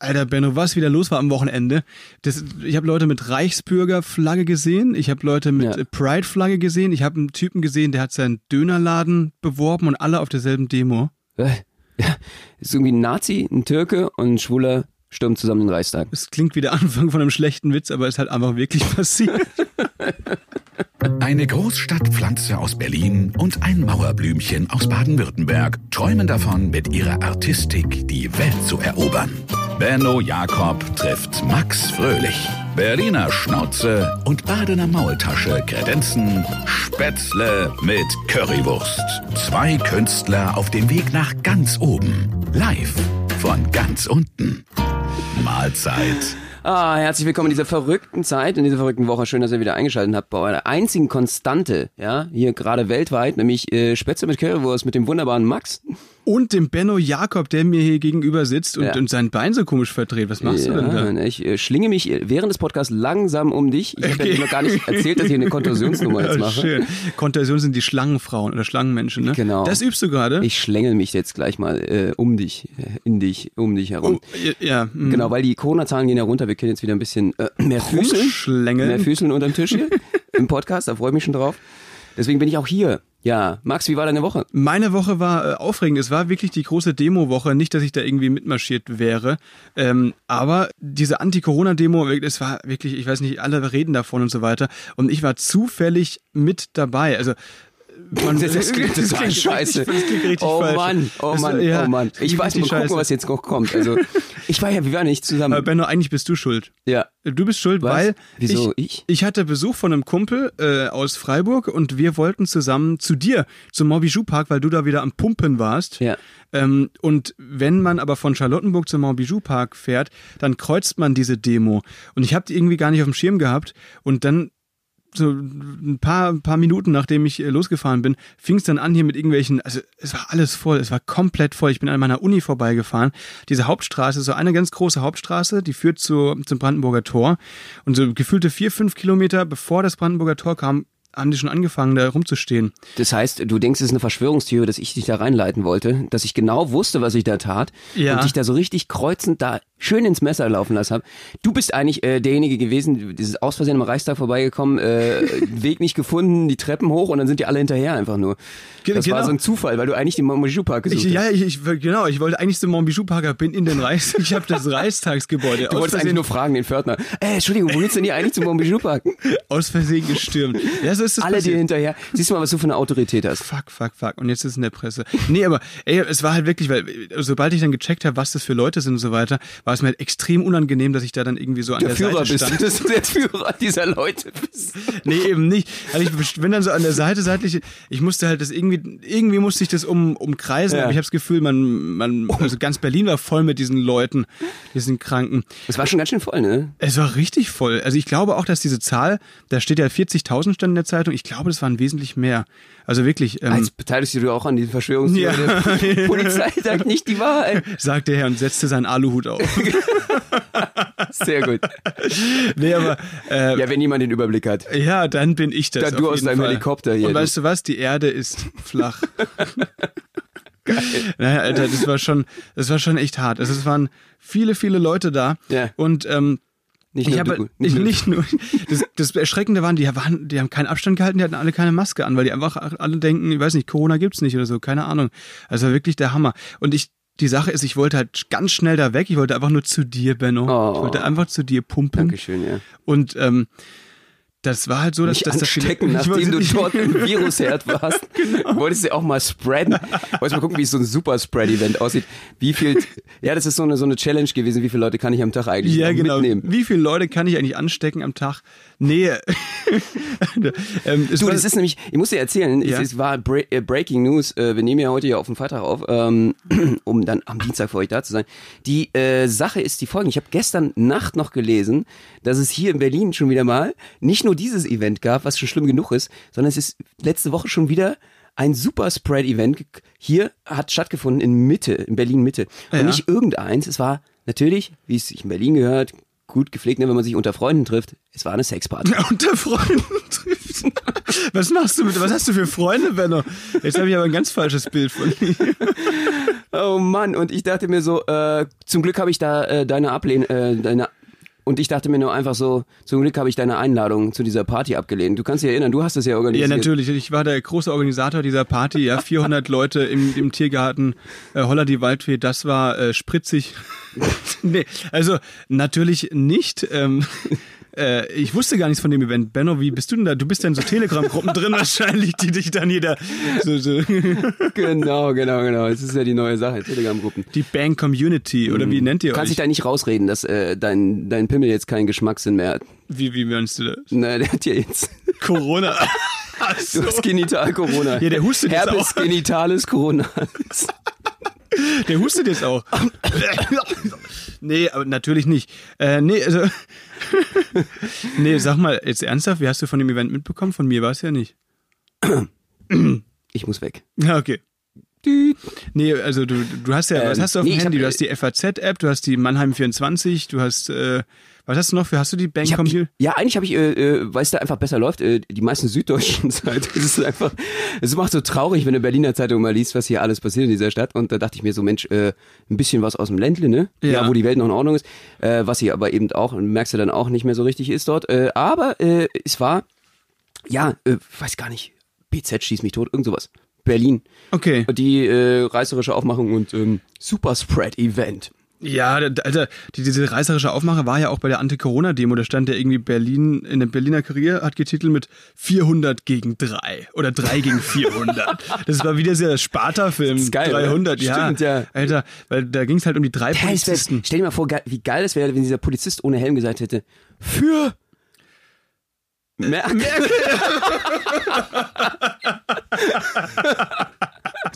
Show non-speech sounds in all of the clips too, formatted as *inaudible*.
Alter Benno, was wieder los war am Wochenende. Das, ich habe Leute mit Reichsbürgerflagge gesehen, ich habe Leute mit Ja. Pride-Flagge gesehen, ich habe einen Typen gesehen, der hat seinen Dönerladen beworben und alle auf derselben Demo. Ja, ist irgendwie ein Nazi, ein Türke und ein Schwuler stürmen zusammen den Reichstag. Es klingt wie der Anfang von einem schlechten Witz, aber ist halt einfach wirklich *laughs* passiert. *laughs* Eine Großstadtpflanze aus Berlin und ein Mauerblümchen aus Baden-Württemberg träumen davon, mit ihrer Artistik die Welt zu erobern. Benno Jakob trifft Max Fröhlich. Berliner Schnauze und Badener Maultasche kredenzen Spätzle mit Currywurst. Zwei Künstler auf dem Weg nach ganz oben. Live von ganz unten. Mahlzeit. Ah, herzlich willkommen in dieser verrückten Zeit, in dieser verrückten Woche. Schön, dass ihr wieder eingeschaltet habt bei eurer einzigen Konstante, ja, hier gerade weltweit, nämlich äh, Spätzle mit Currywurst mit dem wunderbaren Max. Und dem Benno Jakob, der mir hier gegenüber sitzt und, Ja. und sein Bein so komisch verdreht. Was machst du denn da? Ja, ich äh, schlinge mich äh, während des Podcasts langsam um dich. Ich habe Okay. ja noch gar nicht erzählt, dass ich eine Kontorsionsnummer *laughs* jetzt Ja, mache. schön. Kontorsion sind die Schlangenfrauen oder Schlangenmenschen, ne? Genau. Das übst du gerade? Ich schlängel mich jetzt gleich mal äh, um dich, in dich, um dich herum. Oh, ja, ja. mm. Genau, weil die Corona-Zahlen gehen ja runter. Wir können jetzt wieder ein bisschen äh, mehr Füßeln. Mehr Füßeln unterm Tisch hier *laughs* im Podcast. Da freue ich mich schon drauf. Deswegen bin ich auch hier. Ja, Max, wie war deine Woche? Meine Woche war äh, aufregend. Es war wirklich die große Demo-Woche. Nicht, dass ich da irgendwie mitmarschiert wäre. Ähm, aber diese Anti-Corona-Demo, es war wirklich, ich weiß nicht, alle reden davon und so weiter. Und ich war zufällig mit dabei. Also, man, Das, *laughs* das klingt total richtig- scheiße. Das klingt richtig oh falsch. Mann, oh Das- Mann, ja, oh Mann. klingt Ich weiß, mal richtig gucken, scheiße. was jetzt noch kommt. Also, ich war ja, wir waren nicht zusammen. Benno, eigentlich bist du schuld. Ja. Du bist schuld, Was? weil Wieso ich, ich? ich hatte Besuch von einem Kumpel äh, aus Freiburg und wir wollten zusammen zu dir zum Montbijou Park, weil du da wieder am Pumpen warst. Ja. Ähm, und wenn man aber von Charlottenburg zum Montbijou Park fährt, dann kreuzt man diese Demo. Und ich habe die irgendwie gar nicht auf dem Schirm gehabt. Und dann so ein paar, ein paar Minuten nachdem ich äh, losgefahren bin, fing es dann an hier mit irgendwelchen, also es war alles voll, es war komplett voll. Ich bin an meiner Uni vorbeigefahren. Diese Hauptstraße, so eine ganz große Hauptstraße, die führt zu, zum Brandenburger Tor. Und so gefühlte vier, fünf Kilometer bevor das Brandenburger Tor kam, haben die schon angefangen, da rumzustehen. Das heißt, du denkst, es ist eine Verschwörungstheorie, dass ich dich da reinleiten wollte, dass ich genau wusste, was ich da tat Ja. und dich da so richtig kreuzend da schön ins Messer laufen lassen habe. Du bist eigentlich äh, derjenige gewesen, dieses aus Versehen am Reichstag vorbeigekommen, äh, *laughs* Weg nicht gefunden, die Treppen hoch und dann sind die alle hinterher einfach nur. Ge- Das war genau. so ein Zufall, weil du eigentlich den Montbijou Park gesucht Ich, hast. ja, ich, ich, genau, ich wollte eigentlich zum Montbijou Parker, bin in den Reichs, *laughs* ich habe das Reichstagsgebäude Du wolltest eigentlich nur fragen, den Pförtner. Ey, Entschuldigung, wo geht's denn hier eigentlich zum Montbijou Park? *laughs* aus Versehen gestürmt. Ja, so ist das Alle dir passiert. hinterher. Siehst du mal, was du für eine Autorität hast. Fuck, fuck, fuck. Und jetzt ist es in der Presse. Nee, aber ey, es war halt wirklich, weil sobald ich dann gecheckt habe, was das für Leute sind und so weiter, war es mir halt extrem unangenehm, dass ich da dann irgendwie so an Der der, Führer Seite bist, stand. dass *laughs* du der Führer dieser Leute bist. *laughs* Nee, eben nicht. Also ich bin dann so an der Seite seitlich, ich musste halt das irgendwie, irgendwie musste ich das um, umkreisen, Ja. aber ich habe das Gefühl, man, man, also ganz Berlin war voll mit diesen Leuten, diesen Kranken. Das war schon ganz schön voll, ne? Es war richtig voll. Also ich glaube auch, dass diese Zahl, da steht ja 40.000 stand in der Zeitung, ich glaube, das waren wesentlich mehr. Also wirklich, ähm, Als beteiligst du dich auch an diesen Verschwörungstheorien. Ja. Die *laughs* Polizei sagt nicht die Wahrheit. *laughs* sagt der Herr und setzte seinen Aluhut auf. *laughs* Sehr gut. nee, aber äh, Ja, wenn jemand den Überblick hat. Ja, dann bin ich das. Da du aus deinem Fall. Helikopter hier, Und weißt du was? Die Erde ist flach. Naja, Alter, das war schon, das war schon echt hart. Also es waren viele, viele Leute da. Ja. Und ähm, Nicht ich nur habe ich, nur nicht nur. Das, das Erschreckende waren, die waren, die haben keinen Abstand gehalten, die hatten alle keine Maske an, weil die einfach alle denken, ich weiß nicht, Corona gibt's nicht oder so, keine Ahnung. Also wirklich der Hammer. Und ich, die Sache ist, ich wollte halt ganz schnell da weg. Ich wollte einfach nur zu dir, Benno. Oh. Ich wollte einfach zu dir pumpen. Dankeschön, ja. Und ähm, das war halt so, dass, dass da viele- anstecken, *laughs* Ich nachdem du dort im *laughs* Virusherd warst. *laughs* Genau. Wolltest du auch mal spreaden. Wolltest mal gucken, wie so ein Super-Spread-Event aussieht. Wie viel, ja, das ist so eine, so eine Challenge gewesen. Wie viele Leute kann ich am Tag eigentlich Ja, genau. mitnehmen? Wie viele Leute kann ich eigentlich anstecken am Tag? Nee. *laughs* ähm, Du, das ist nämlich, ich muss dir erzählen, Ja. es, es war Bre äh, Breaking News, äh, wir nehmen ja heute ja auf den Freitag auf, ähm, *clears throat* um dann am Dienstag für euch da zu sein. Die äh, Sache ist die folgende, ich habe gestern Nacht noch gelesen, dass es hier in Berlin schon wieder mal nicht nur dieses Event gab, was schon schlimm genug ist, sondern es ist letzte Woche schon wieder ein Super Spread Event hier hat stattgefunden in Mitte, in Berlin Mitte. Und Ja. nicht irgendeins, es war natürlich, wie es sich in Berlin gehört, gut gepflegt, ne, wenn man sich unter Freunden trifft, es war eine Sexparty. *laughs* unter Freunden trifft. Was machst du mit, was hast du für Freunde, Benno? Jetzt habe ich aber ein ganz falsches Bild von dir. Oh Mann, und ich dachte mir so, äh, zum Glück habe ich da äh, deine Ablehn, äh, deine und ich dachte mir nur einfach so, zum Glück habe ich deine Einladung zu dieser Party abgelehnt. Du kannst dich erinnern, du hast das ja Ja, organisiert. natürlich. Ich war der große Organisator dieser Party. Ja, 400 *laughs* Leute im, im Tiergarten. Äh, Holla die Waldfee, das war äh, spritzig. *laughs* nee, also natürlich nicht. Ähm, äh, ich wusste gar nichts von dem Event. Benno, wie bist du denn da? Du bist ja in so Telegram-Gruppen drin *laughs* wahrscheinlich, die dich dann jeder so, so Genau, genau, genau. Das ist ja die neue Sache, Telegram-Gruppen. die Bang Community oder wie nennt ihr Du kannst euch? dich da nicht rausreden, dass äh, dein, dein Pimmel jetzt keinen Geschmackssinn mehr hat. Wie, wie nennst du das? Na, der hat ja jetzt. Corona. Ach *laughs* Du so. hast Genital-Corona. Ja, der hustet jetzt Herpes auch. genitales Corona. Der hustet jetzt auch. *laughs* nee, aber natürlich nicht. Äh, nee, also. *laughs* nee, sag mal, jetzt ernsthaft, wie hast du von dem Event mitbekommen? Von mir war es ja nicht. Ich muss weg. Ja, okay. Nee, also du, du hast ja, was Ähm, hast du auf nee, dem ich hab, Handy? Du hast die FAZ-App, du hast die Mannheim 24, du hast, äh, was hast du noch für, hast du die Bang Ich hab, ja, eigentlich habe ich, äh, äh, weil es da einfach besser läuft, äh, die meisten süddeutschen *laughs* Zeitungen. Es ist einfach, es macht so traurig, wenn du Berliner Zeitung mal liest, was hier alles passiert in dieser Stadt. Und da dachte ich mir so, Mensch, äh, ein bisschen was aus dem Ländle, ne? Ja. wo die Welt noch in Ordnung ist. Äh, was hier aber eben auch, merkst du dann auch nicht mehr so richtig ist dort. Äh, aber äh, es war, ja, äh, weiß gar nicht, BZ schießt mich tot, irgend sowas. Berlin. Okay. Die äh, reißerische Aufmachung und ähm, Superspread-Event. Ja, Alter, die, diese reißerische Aufmache war ja auch bei der Anti-Corona-Demo. Da stand ja irgendwie Berlin, in der Berliner Kurier hat getitelt mit 400 gegen 3 oder 3 gegen 400. das war wieder dieser Sparta-Film. ist geil, oder? 300, ja. Stimmt, ja. Alter, weil da ging es halt um die drei Ja, es wär, Polizisten. stell dir mal vor, wie geil es wäre, wenn dieser Polizist ohne Helm gesagt hätte, für Merkel. *laughs*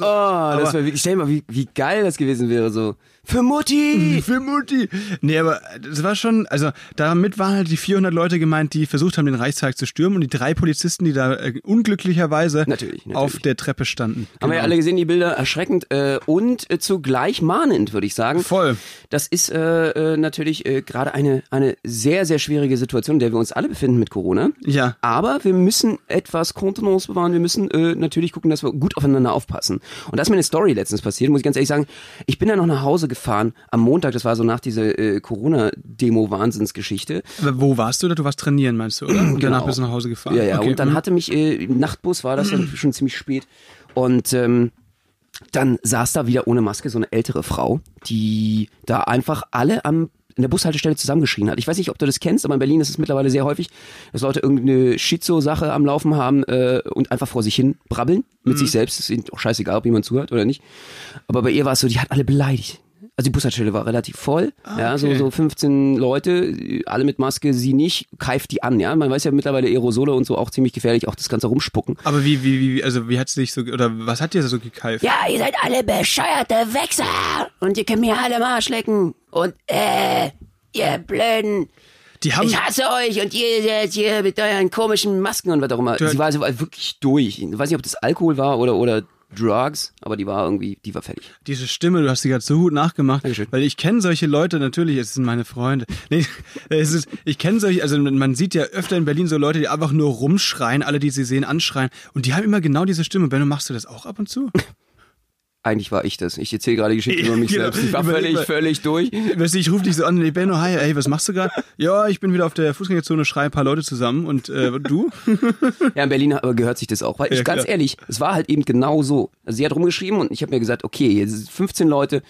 oh, das wäre stell dir mal, wie, wie geil das gewesen wäre, so. Für Mutti! *laughs* Für Mutti. Nee, aber das war schon, also damit waren halt die 400 Leute gemeint, die versucht haben, den Reichstag zu stürmen und die drei Polizisten, die da äh, unglücklicherweise Natürlich, natürlich. auf der Treppe standen. Haben wir ja alle gesehen, die Bilder, erschreckend äh, und äh, zugleich mahnend, würde ich sagen. Voll. Das ist äh, äh, natürlich äh, gerade eine, eine sehr, sehr schwierige Situation, in der wir uns alle befinden mit Corona. Ja. Aber wir müssen etwas Kontenance bewahren. Wir müssen äh, natürlich gucken, dass wir gut aufeinander aufpassen. Und da ist mir eine Story letztens passiert, muss ich ganz ehrlich sagen. Ich bin dann noch nach Hause gefahren am Montag, das war so nach dieser äh, Corona-Demo-Wahnsinnsgeschichte. Wo warst du da? Du warst trainieren, meinst du, oder? Und danach bist du nach Hause gefahren. Ja, ja. Okay. Und dann mhm. hatte mich äh, im Nachtbus, war das dann schon ziemlich spät. Und ähm, dann saß da wieder ohne Maske so eine ältere Frau, die da einfach alle am in der Bushaltestelle zusammengeschrien hat. Ich weiß nicht, ob du das kennst, aber in Berlin ist es mittlerweile sehr häufig, dass Leute irgendeine Schizo-Sache am Laufen haben äh, und einfach vor sich hin brabbeln mit Mhm. sich selbst. Es ist ihnen auch scheißegal, ob jemand zuhört oder nicht. Aber bei ihr war es so, die hat alle beleidigt. Also die Bushaltestelle war relativ voll, ja, so, okay. so 15 Leute, alle mit Maske, sie nicht, keift die an, ja. Man weiß ja mittlerweile Aerosole und so auch ziemlich gefährlich, auch das ganze Rumspucken. Aber wie, wie, wie, also wie hat's dich so, oder was hat dir so gekeift? Ja, ihr seid alle bescheuerte Wichser und ihr könnt mir alle am Arsch lecken und äh, ihr blöden, ich hasse euch und ihr seid hier mit euren komischen Masken und was auch immer. Sie war, war wirklich durch. Ich weiß nicht, ob das Alkohol war oder, oder Drugs, aber die war irgendwie, die war fertig. diese Stimme, du hast sie gerade so gut nachgemacht, Dankeschön. weil ich kenne solche Leute natürlich, es sind meine Freunde. Nee, es ist, ich kenne solche, also man sieht ja öfter in Berlin so Leute, die einfach nur rumschreien, alle, die sie sehen, anschreien und die haben immer genau diese Stimme. Benno, machst du das auch ab und zu? *laughs* Eigentlich war ich das. Ich erzähle gerade Geschichten über *laughs* mich Genau. selbst. Ich war Über- völlig, über- völlig durch. *laughs* Weißt du, ich rufe dich so an, hey Benno, hi, ey, was machst du gerade? Ja, ich bin wieder auf der Fußgängerzone, schreie ein paar Leute zusammen und äh, du? *laughs* Ja, in Berlin aber gehört sich das auch. Weil ich Ja, ganz ehrlich, es war halt eben genau so. Also sie hat rumgeschrieben und ich habe mir gesagt, okay, jetzt sind 15 Leute,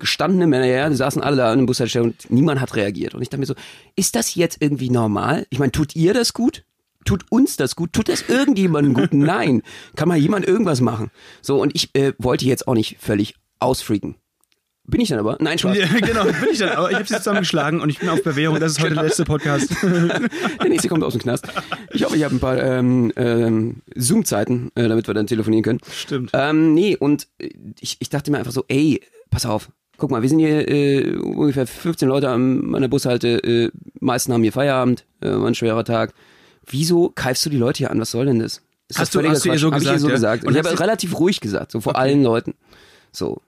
gestandene Männer, ja, die saßen alle da an der Bushaltestelle und niemand hat reagiert. Und ich dachte mir so, ist das jetzt irgendwie normal? Ich meine, tut ihr das gut? Tut uns das gut? Tut das irgendjemandem gut? *laughs* Nein. Kann mal jemand irgendwas machen? So, und ich äh, wollte jetzt auch nicht völlig ausfreaken. Bin ich dann aber? Nein, Spaß. Ja, genau, bin ich dann. Aber ich habe sie zusammengeschlagen und ich bin auf Bewährung. Das ist heute der letzte Podcast. *laughs* Der nächste kommt aus dem Knast. Ich hoffe, ich habe ein paar ähm, ähm, Zoom-Zeiten, äh, damit wir dann telefonieren können. Stimmt. Ähm, nee, und äh, ich, ich dachte mir einfach so, ey, pass auf. Guck mal, wir sind hier äh, ungefähr 15 Leute am, an der Bushalte. Äh, meisten haben hier Feierabend, äh, war ein schwerer Tag. Wieso keifst du die Leute hier an? Was soll denn das? Ist Hast doch du- hast du ihr so Hab ich ihr gesagt, so ja? gesagt. Und ich habe relativ ruhig gesagt, so vor allen Leuten. So.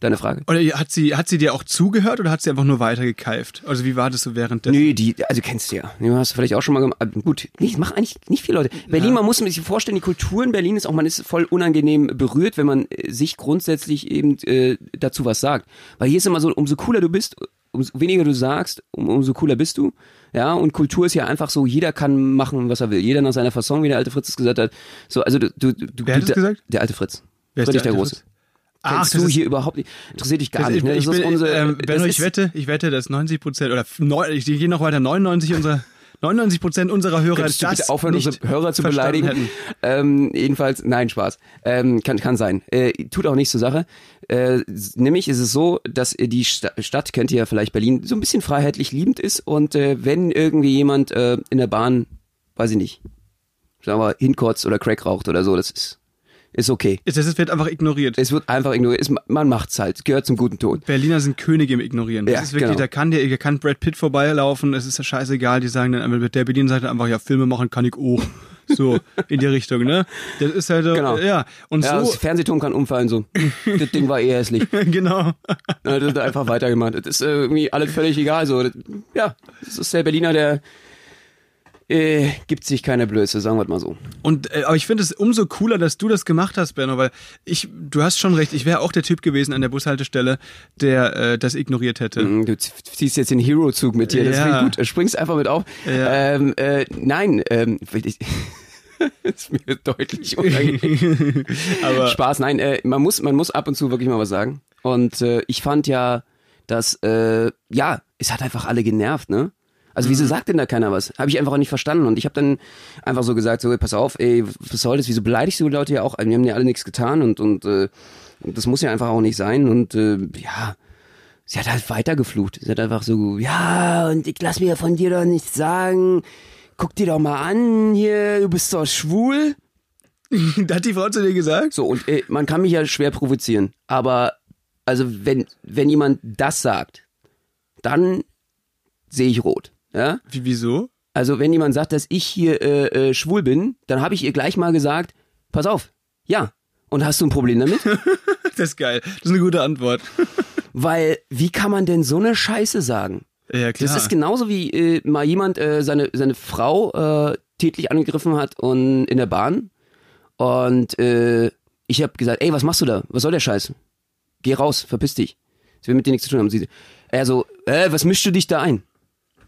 deine Frage. Oder hat sie, hat sie dir auch zugehört oder hat sie einfach nur weitergekeift? Also wie war das so währenddessen? Nö, die, also kennst du ja. Du hast du vielleicht auch schon mal gemacht. Gut, nicht, mach eigentlich nicht viele Leute. Berlin, man muss sich vorstellen, die Kultur in Berlin ist auch, man ist voll unangenehm berührt, wenn man äh, sich grundsätzlich eben äh, dazu was sagt. Weil hier ist immer so, umso cooler du bist, umso weniger du sagst, um, umso cooler bist du. Ja, und Kultur ist ja einfach so, jeder kann machen, was er will. Jeder nach seiner Fasson, wie der alte Fritz es gesagt hat. So, also du, du, du Wer hat du, es gesagt? Der alte Fritz. Wer ist Friedrich der der, Große. Fritz? Ach, Kennst du hier überhaupt nicht. Interessiert dich gar nicht. Ne? ich, Das ich, ist bin, unsere, ähm, Benno, ich wette, ich wette, dass 90 Prozent oder neun, ich gehe noch weiter, 99 unserer 99 Prozent unserer Hörer Könntest das bitte aufhören, nicht unsere Hörer zu beleidigen? Ähm, jedenfalls, nein, Spaß. Ähm, kann, kann sein. Äh, tut auch nichts zur Sache. Äh, nämlich ist es so, dass äh, die Sta Stadt, kennt ihr ja vielleicht Berlin, so ein bisschen freiheitlich liebend ist und äh, wenn irgendwie jemand äh, in der Bahn, weiß ich nicht, sagen wir, hinkotzt oder Crack raucht oder so, das ist, ist okay. Das ist- wird einfach ignoriert. Es wird einfach ignoriert. Es, man macht's halt. Gehört zum guten Ton. Berliner sind Könige im Ignorieren. Das Ja, ist wirklich, genau. da kann der, da kann Brad Pitt vorbeilaufen, es ist ja scheißegal, die sagen dann, der Berliner sagt dann einfach, ja, Filme machen kann ich auch. *laughs* So, in die Richtung, ne? Das ist halt, so, Genau. ja. Und Ja, so, das Fernsehturm kann umfallen so. *laughs* das Ding war eh hässlich. *laughs* genau. Das ist einfach weitergemacht. Das ist irgendwie alles völlig egal. So, das, ja, das ist der Berliner, der äh, gibt sich keine Blöße, sagen wir mal so. Und äh, aber ich finde es umso cooler, dass du das gemacht hast, Benno, weil ich, du hast schon recht, ich wäre auch der Typ gewesen an der Bushaltestelle, der äh, das ignoriert hätte. Mm, Du ziehst jetzt den Hero-Zug mit dir, das Ja. finde ich gut. Springst einfach mit auf. Ja. Ähm, äh, nein, ähm, ich, *laughs* ist mir deutlich unangenehm. *laughs* Aber Spaß, nein, äh, man muss, man muss ab und zu wirklich mal was sagen. Und äh, ich fand ja, dass, äh, ja, es hat einfach alle genervt, ne? Also wieso sagt denn da keiner was? Habe ich einfach auch nicht verstanden. Und ich habe dann einfach so gesagt, so, ey, pass auf, ey, was soll das? Wieso beleidigst du die Leute ja auch? Wir haben ja alle nichts getan und, und, äh, das muss ja einfach auch nicht sein. Und äh, ja, sie hat halt weitergeflucht. Sie hat einfach so, ja, und ich lass mir von dir doch nichts sagen. Guck dir doch mal an hier, du bist doch schwul. *laughs* hat die Frau zu dir gesagt? So, und äh, man kann mich ja schwer provozieren, aber also wenn, wenn jemand das sagt, dann sehe ich rot. Ja? Wie, wieso? Also wenn jemand sagt, dass ich hier äh, äh, schwul bin, dann habe ich ihr gleich mal gesagt, pass auf, ja. Und hast du ein Problem damit? *laughs* Das ist geil. Das ist eine gute Antwort. *laughs* Weil, wie kann man denn so eine Scheiße sagen? Ja, klar. Das ist genauso wie äh, mal jemand äh, seine, seine Frau äh, tätlich angegriffen hat und in der Bahn. Und äh, ich habe gesagt, ey, was machst du da? Was soll der Scheiß? Geh raus, verpiss dich. Das will mit dir nichts zu tun haben. Sie, er so, äh, was mischst du dich da ein?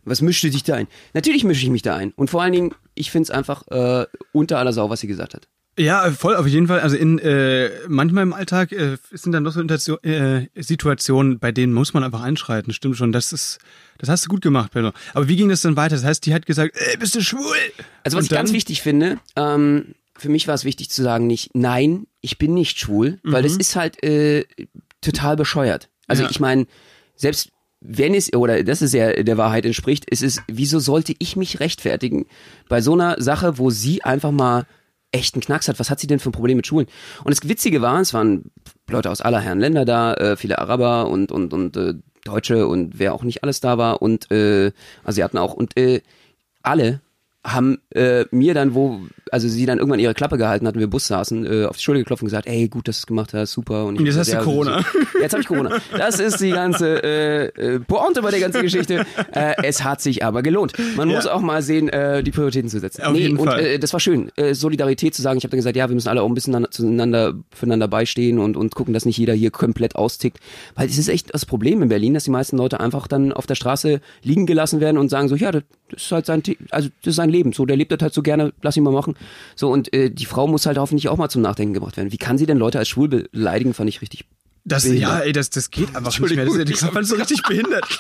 Was mischst du dich da ein? Natürlich mische ich mich da ein. Und vor allen Dingen, ich find's einfach äh, unter aller Sau, was sie gesagt hat. Ja, voll, auf jeden Fall. Also in äh, manchmal im Alltag äh, sind dann doch so äh, Situationen, bei denen muss man einfach einschreiten. Stimmt schon. Das ist, das hast du gut gemacht, Benno. Aber wie ging das dann weiter? Das heißt, die hat gesagt, ey, bist du schwul? Also was Und ich ganz dann- wichtig finde, ähm, für mich war es wichtig zu sagen, nicht nein, ich bin nicht schwul, weil das ist halt äh, total bescheuert. Also Mhm. Ja. ich meine, selbst wenn es, oder das ist ja der Wahrheit entspricht, ist es, wieso sollte ich mich rechtfertigen bei so einer Sache, wo sie einfach mal echt einen Knacks hat? Was hat sie denn für ein Problem mit Schulen? Und das Witzige war, es waren Leute aus aller Herren Länder da, äh, viele Araber und, und, und äh, Deutsche und wer auch nicht alles da war und äh, Asiaten auch und äh, alle haben äh, mir dann, wo, also sie dann irgendwann ihre Klappe gehalten hat und wir Bus saßen, äh, auf die Schulter geklopft und gesagt, ey, gut, dass du es gemacht hast, super. Und, ich Und jetzt hast du gesagt, Corona. So, jetzt habe ich Corona. Das ist die ganze äh, äh, Pointe bei der ganzen Geschichte. Äh, es hat sich aber gelohnt. Man Ja. muss auch mal sehen, äh, die Prioritäten zu setzen. Auf jeden und Fall. Äh, das war schön. Äh, Solidarität zu sagen. Ich habe dann gesagt, ja, wir müssen alle auch ein bisschen an- zueinander, füreinander beistehen und, und gucken, dass nicht jeder hier komplett austickt. Weil es ist echt das Problem in Berlin, dass die meisten Leute einfach dann auf der Straße liegen gelassen werden und sagen so, ja, das ist halt sein, also das ist sein Leben. So, der lebt das halt so gerne, lass ihn mal machen. So, und äh, die Frau muss halt hoffentlich auch mal zum Nachdenken gebracht werden. Wie kann sie denn Leute als schwul beleidigen, fand ich richtig Das, Behindert. ja, ey, das, das geht einfach nicht mehr. Das, ist- das fand so richtig behindert. *laughs*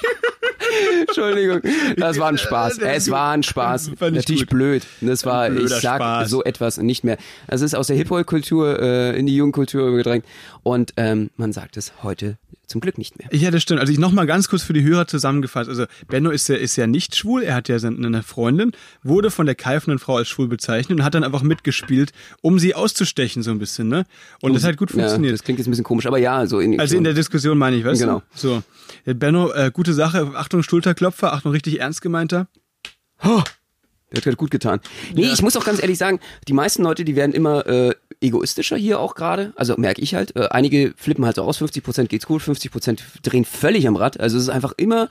Entschuldigung, das war ein Spaß. Es war ein Spaß. Natürlich gut. blöd. Das war, ich sag Spaß. so etwas nicht mehr. Das ist aus der Hip-Hop-Kultur äh, in die Jugendkultur übergedrängt. Und ähm, man sagt es heute zum Glück nicht mehr. Ja, das stimmt. Also ich noch mal ganz kurz für die Hörer zusammengefasst. Also Benno ist ja, ist ja nicht schwul. Er hat ja seine- eine Freundin, wurde von der keifenden Frau als schwul bezeichnet und hat dann einfach mitgespielt, um sie auszustechen so ein bisschen, ne? Und das hat gut Ja, funktioniert. das klingt jetzt ein bisschen komisch, aber ja, so in Also in der Diskussion meine ich, weißt Genau. du? So. Ja, Benno, äh, gute Sache. Achtung, Schulterklopfer. Achtung, richtig ernst gemeinter. Der hat gut getan. Nee, ich muss auch ganz ehrlich sagen, die meisten Leute, die werden immer äh, egoistischer hier auch gerade. Also merke ich halt. Äh, einige flippen halt so aus, 50% geht's gut, 50% drehen völlig am Rad. Also es ist einfach immer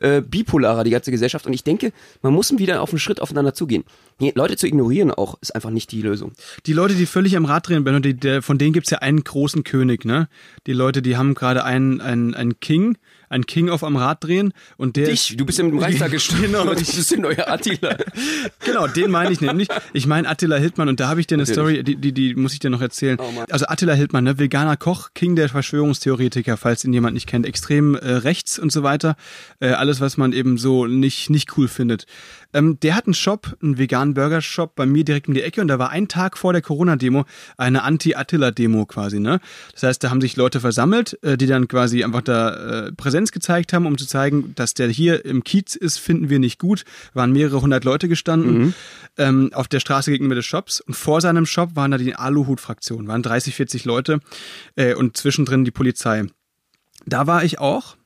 äh, bipolarer, die ganze Gesellschaft. Und ich denke, man muss wieder auf einen Schritt aufeinander zugehen. Nee, Leute zu ignorieren auch, ist einfach nicht die Lösung. Die Leute, die völlig am Rad drehen, Benno, die, der, von denen gibt's ja einen großen König, ne? Die Leute, die haben gerade einen, einen, einen King, einen King auf am Rad drehen und der Dich, du bist im Reichstag *laughs* gestorben. Genau, du bist der neue Attila. *laughs* Genau, den meine ich nämlich. Ich meine Attila Hildmann und da habe ich dir eine Natürlich. Story, die, die, die muss ich dir noch erzählen. Oh also Attila Hildmann, ne, veganer Koch, King der Verschwörungstheoretiker, falls ihn jemand nicht kennt, extrem äh, rechts und so weiter. Äh, alles, was man eben so nicht, nicht cool findet. Ähm, der hat einen Shop, einen veganen Burger-Shop bei mir direkt um die Ecke und da war ein Tag vor der Corona-Demo eine Anti-Attila-Demo quasi, ne? Das heißt, da haben sich Leute versammelt, äh, die dann quasi einfach da äh, Präsenz gezeigt haben, um zu zeigen, dass der hier im Kiez ist, finden wir nicht gut. Waren mehrere hundert Leute gestanden ähm, auf der Straße gegenüber des Shops und vor seinem Shop waren da die Aluhut-Fraktion, waren 30, 40 Leute äh, und zwischendrin die Polizei. Da war ich auch,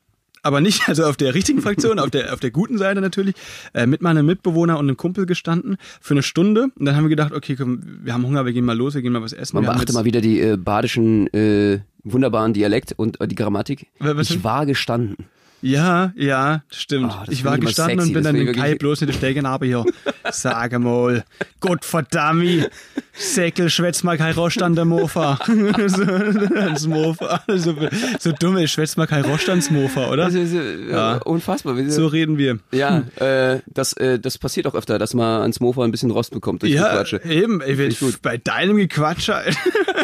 aber nicht *laughs* also auf der richtigen Fraktion, auf der auf der guten Seite natürlich, äh, mit meinem Mitbewohner und einem Kumpel gestanden für eine Stunde und dann haben wir gedacht, okay, komm, wir haben Hunger, wir gehen mal los, wir gehen mal was essen. Man wir beachte mal wieder die äh, badischen äh, wunderbaren Dialekt und äh, die Grammatik. Was- ich war gestanden. Ja, ja, stimmt. Das ich war gestanden sexy, und bin dann den Kai bloß nicht steigen aber hier. *laughs* Sage mal, Gott verdammt, Säckel, schwätz mal kein Rost an der Mofa. *laughs* so, ans Mofa. So, so dumm, ich schwätz mal kein Rost ans Mofa, oder? Das ist, äh, Ja. Unfassbar. So reden wir. Ja, äh, das, äh, das passiert auch öfter, dass man ans Mofa ein bisschen Rost bekommt durch die Ja, Quatsche. eben, ey, ich gut. bei deinem Gequatsche. Alter.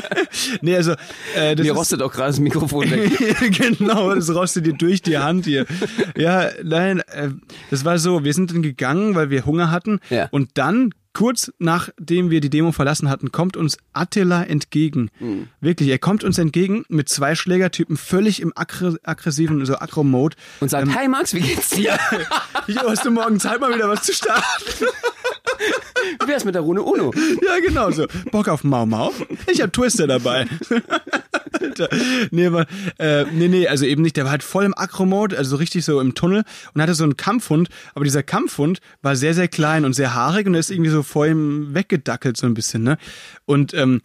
*laughs* nee, also, äh, das Mir ist, rostet auch gerade das Mikrofon weg. genau, das rostet dir durch die Hand hier. Ja, nein, äh, das war so, wir sind dann gegangen, weil wir Hunger hatten Ja. und dann kurz nachdem wir die Demo verlassen hatten, kommt uns Attila entgegen. Mhm. Wirklich, er kommt uns entgegen mit zwei Schlägertypen, völlig im aggr aggressiven, so Aggro-Mode. Und sagt, hi Max, wie geht's dir? Jo, hast du morgen Zeit, mal wieder was zu starten? Wie wär's mit der Rune Uno? Ja, genau so. Bock auf Mau Mau? Ich hab Twister dabei. *laughs* Nee, aber, äh, nee, nee, also eben nicht. Der war halt voll im Akro-Mode, also so richtig so im Tunnel und hatte so einen Kampfhund. Aber dieser Kampfhund war sehr, sehr klein und sehr haarig und er ist irgendwie so vor ihm weggedackelt so ein bisschen, ne? Und, ähm,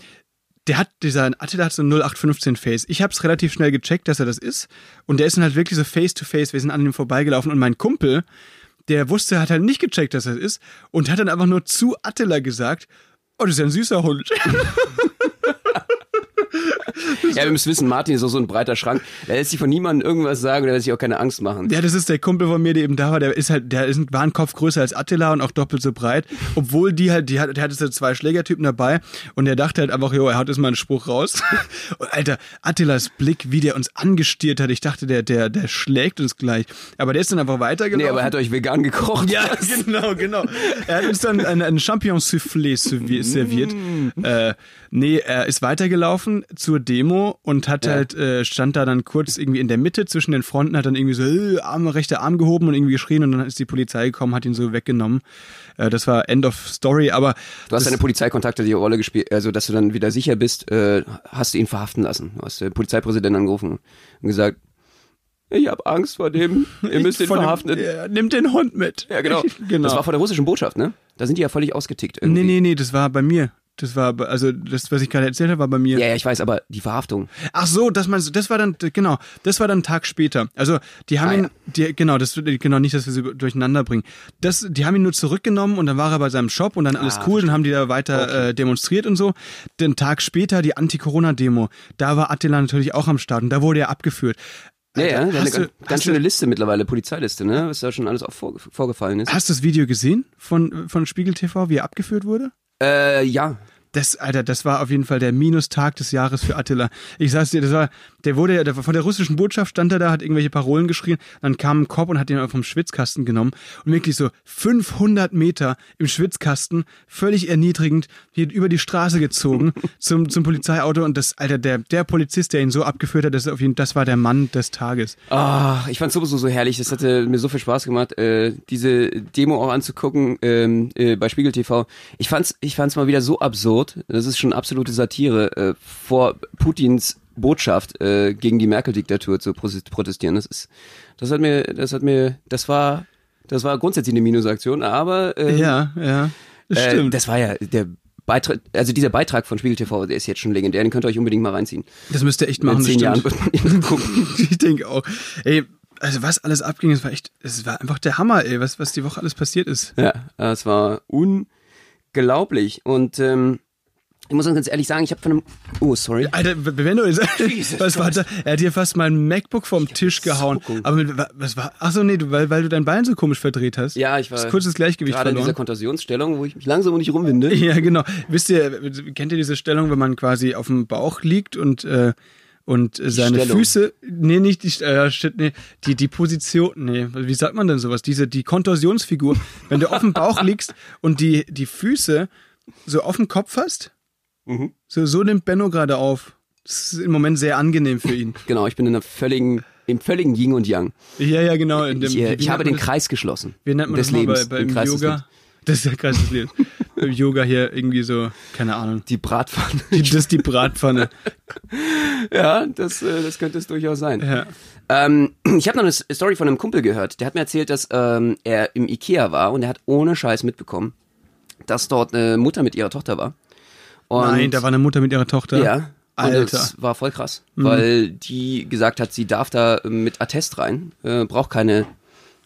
der hat, dieser Attila hat so ein 0815 Face. Ich hab's relativ schnell gecheckt, dass er das ist. Und der ist dann halt wirklich so face to face. Wir sind an ihm vorbeigelaufen und mein Kumpel, der wusste, hat halt nicht gecheckt, dass er es ist und hat dann einfach nur zu Attila gesagt, oh, das ist ja ein süßer Hund. *laughs* Ja, wir müssen wissen, Martin ist auch so ein breiter Schrank. Der lässt sich von niemandem irgendwas sagen, der lässt sich auch keine Angst machen. Ja, das ist der Kumpel von mir, der eben da war. Der ist halt, der ist, war ein Kopf größer als Attila und auch doppelt so breit. Obwohl die halt, die hat, der hatte so zwei Schlägertypen dabei und der dachte halt einfach, jo, er haut jetzt mal einen Spruch raus. *laughs* Und Alter, Attilas Blick, wie der uns angestiert hat. Ich dachte, der, der, der schlägt uns gleich. Aber der ist dann einfach weitergelaufen. Nee, aber er hat euch vegan gekocht. Ja, *laughs* genau, genau. Er hat uns dann ein, ein Champion Soufflé servi- serviert. Äh, nee, er ist weitergelaufen zur Demo und hat Ja. halt, äh, stand da dann kurz irgendwie in der Mitte zwischen den Fronten, hat dann irgendwie so äh, Arm, rechter Arm gehoben und irgendwie geschrien und dann ist die Polizei gekommen, hat ihn so weggenommen. Äh, das war End of Story, aber Du hast deine Polizeikontakte die Rolle gespielt, also dass du dann wieder sicher bist, äh, hast du ihn verhaften lassen. Du hast den Polizeipräsidenten angerufen und gesagt, ich habe Angst vor dem, ihr müsst ihn von dem- verhaften. Ja, nimmt den Hund mit. Ja, genau. *laughs* genau. Das war vor der russischen Botschaft, ne? Da sind die ja völlig ausgetickt. Irgendwie. nee, nee, nee, das war bei mir. Das war, also das, was ich gerade erzählt habe, war bei mir. Ja, ja, ich weiß, aber die Verhaftung. Ach so, das meinst du, das war dann, genau, das war dann einen Tag später. Also, die haben Ah, ihn, die, genau, das, genau, nicht, dass wir sie durcheinander bringen. Das, die haben ihn nur zurückgenommen und dann war er bei seinem Shop und dann alles Ah, cool, dann haben die da weiter äh, demonstriert und so. Den Tag später die Anti-Corona-Demo. Da war Attila natürlich auch am Start und da wurde er abgeführt. Ja, ja, hat eine du, ganz schöne Liste mittlerweile, Polizeiliste, ne? Was da schon alles auch vorge vorgefallen ist. hast du das Video gesehen von, von Spiegel TV, wie er abgeführt wurde? Äh, ja. Das, Alter, das war auf jeden Fall der Minustag des Jahres für Attila. Ich sag's dir, das war, der wurde ja, der, war von der russischen Botschaft stand er da, hat irgendwelche Parolen geschrien, dann kam ein Cop und hat ihn vom Schwitzkasten genommen und wirklich so 500 Meter im Schwitzkasten, völlig erniedrigend, hier über die Straße gezogen *laughs* zum, zum Polizeiauto und das, Alter, der, der Polizist, der ihn so abgeführt hat, das, auf jeden, das war der Mann des Tages. Ah, ich fand's sowieso so herrlich. Das hatte mir so viel Spaß gemacht, äh, diese Demo auch anzugucken ähm, äh, bei Spiegel TV. Ich fand's, ich fand's mal wieder so absurd. Das ist schon absolute Satire äh, vor Putins Botschaft äh, gegen die Merkel-Diktatur zu protest- protestieren. Das ist, das hat mir, das hat mir, das war Das war grundsätzlich eine Minusaktion, aber ähm, Ja, ja. Das äh, stimmt. das war ja der Beitrag, also dieser Beitrag von Spiegel TV, der ist jetzt schon legendär, den könnt ihr euch unbedingt mal reinziehen. Das müsst ihr echt machen. In zehn Jahren wird man ihn gucken. *laughs* ich denke auch. Ey, also was alles abging, es war echt, es war einfach der Hammer, ey, was, was die Woche alles passiert ist. Ja, es war unglaublich. Und ähm, ich muss ganz ehrlich sagen, ich habe von einem. Oh, sorry. Alter, Benno, Jesus *laughs* was war da? Er hat hier fast mein MacBook vom Tisch gehauen. Zuckung. Aber mit, wa- was war? Ach so, nee, du, weil, weil du dein Bein so komisch verdreht hast. Ja, ich war Das kurzes Gleichgewicht gerade in dieser verloren. Kontorsionsstellung, wo ich mich langsam und nicht rumwinde. *laughs* Ja, genau. Wisst ihr, kennt ihr diese Stellung, wenn man quasi auf dem Bauch liegt und äh, und seine Stellung. Füße, nee, nicht die, äh, shit, nee, die, die Position, nee, wie sagt man denn sowas? Diese, die Kontorsionsfigur. Wenn du auf dem Bauch *laughs* liegst und die, die Füße so auf dem Kopf hast, Mhm. so, so nimmt Benno gerade auf. Das ist im Moment sehr angenehm für ihn. *laughs* Genau, ich bin in einer völligen, im völligen Yin und Yang. Ja, ja, genau. In dem, Ich, äh, ich habe den das? Kreis geschlossen. Wie nennt man das mal Lebens. bei, beim Yoga? *laughs* Das ist der Kreis des Lebens. beim Yoga hier irgendwie so, keine Ahnung. Die Bratpfanne. Die, das ist die Bratpfanne. *laughs* ja, das, äh, das könnte es durchaus sein. Ja. Ähm, *clears throat* ich habe noch eine Story von einem Kumpel gehört. Der hat mir erzählt, dass ähm, er im Ikea war und er hat ohne Scheiß mitbekommen, dass dort eine Mutter mit ihrer Tochter war. Und Nein, da war eine Mutter mit ihrer Tochter. Ja. Und Alter. Mhm. das war voll krass, weil die gesagt hat, sie darf da mit Attest rein, äh, braucht keine,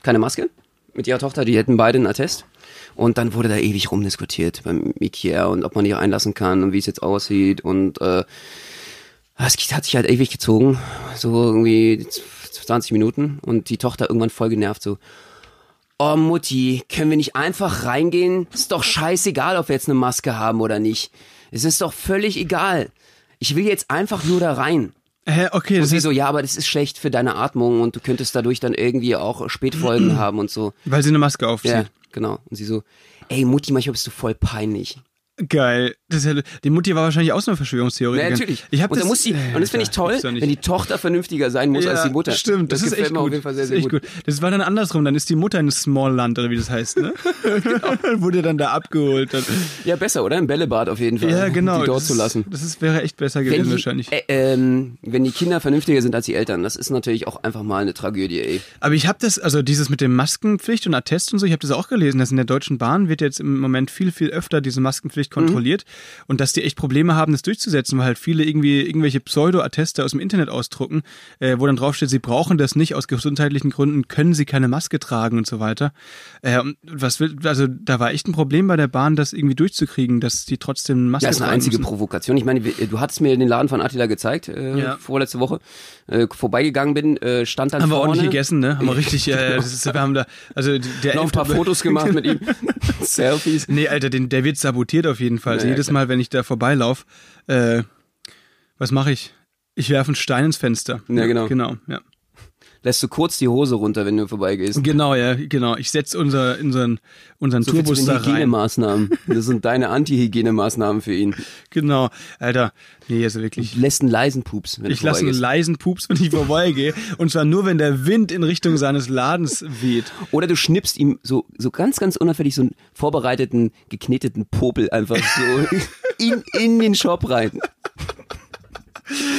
keine Maske mit ihrer Tochter, die hätten beide einen Attest. Und dann wurde da ewig rumdiskutiert beim Ikea und ob man die reinlassen kann und wie es jetzt aussieht und äh, es hat sich halt ewig gezogen, so irgendwie 20 Minuten und die Tochter irgendwann voll genervt so, Oh Mutti, können wir nicht einfach reingehen? Ist doch scheißegal, ob wir jetzt eine Maske haben oder nicht. Es ist doch völlig egal. Ich will jetzt einfach nur da rein. Hä, okay, Und sie so, ja, aber das ist schlecht für deine Atmung und du könntest dadurch dann irgendwie auch Spätfolgen *clears throat* haben und so. weil sie eine Maske aufzieht. Ja, genau. Und sie so, ey Mutti, manchmal bist du voll peinlich. Geil. Das ist ja, die Mutti war wahrscheinlich auch so eine Verschwörungstheorie. Ja, natürlich. Ich hab und, das, muss die, und das finde ich toll, wenn die Tochter vernünftiger sein muss als die Mutter. Stimmt, das, ist gefällt echt gut. auf jeden Fall sehr, das sehr ist gut. gut. Das war dann andersrum, dann ist die Mutter in Smallland oder wie das heißt, ne? *laughs* *laughs* Wurde dann da abgeholt. Dann. Ja, besser, oder? Im Bällebad auf jeden Fall. Ja, genau. Die dort das zu lassen. Ist, das ist, wäre echt besser gewesen die, wahrscheinlich. Äh, ähm, wenn die Kinder vernünftiger sind als die Eltern, das ist natürlich auch einfach mal eine Tragödie, ey. Aber ich habe das, also dieses mit dem Maskenpflicht und Attest und so, ich habe das auch gelesen, dass in der Deutschen Bahn wird jetzt im Moment viel, viel öfter diese Maskenpflicht kontrolliert und dass die echt Probleme haben, das durchzusetzen, weil halt viele irgendwie irgendwelche Pseudo-Atteste aus dem Internet ausdrucken, äh, wo dann draufsteht, sie brauchen das nicht aus gesundheitlichen Gründen, können sie keine Maske tragen und so weiter. Äh, was will, also da war echt ein Problem bei der Bahn, das irgendwie durchzukriegen, dass die trotzdem Maske Das ist eine tragen einzige müssen. Provokation. Ich meine, wir- du hattest mir den Laden von Attila gezeigt, äh, Ja. vorletzte Woche. Äh, vorbeigegangen bin, äh, stand dann Haben wir vorne. ordentlich gegessen, ne? Haben wir *laughs* richtig, äh, ist, wir haben da, also der Noch ein paar Fotos gemacht mit ihm. *laughs* Selfies. Nee, Alter, den, der wird sabotiert auf jeden Fall. Also Ja, ja, jedes. Mal, wenn ich da vorbeilaufe, äh, was mache ich? Ich werfe einen Stein ins Fenster. Ja, genau. Genau, ja. Lässt du kurz die Hose runter, wenn du vorbeigehst. Genau, ja, genau. Ich setze unser, unseren, unseren So Turbus da rein. Hygienemaßnahmen. Das sind deine *laughs* Anti-Hygienemaßnahmen für ihn. Genau. Alter, nee, also wirklich. Lässt einen leisen Pups, wenn Ich lasse einen leisen Pups, wenn ich vorbeigehe. Und zwar nur, wenn der Wind in Richtung seines Ladens weht. Oder du schnippst ihm so, so ganz, ganz unauffällig so einen vorbereiteten, gekneteten Popel einfach so *laughs* in, in den Shop rein.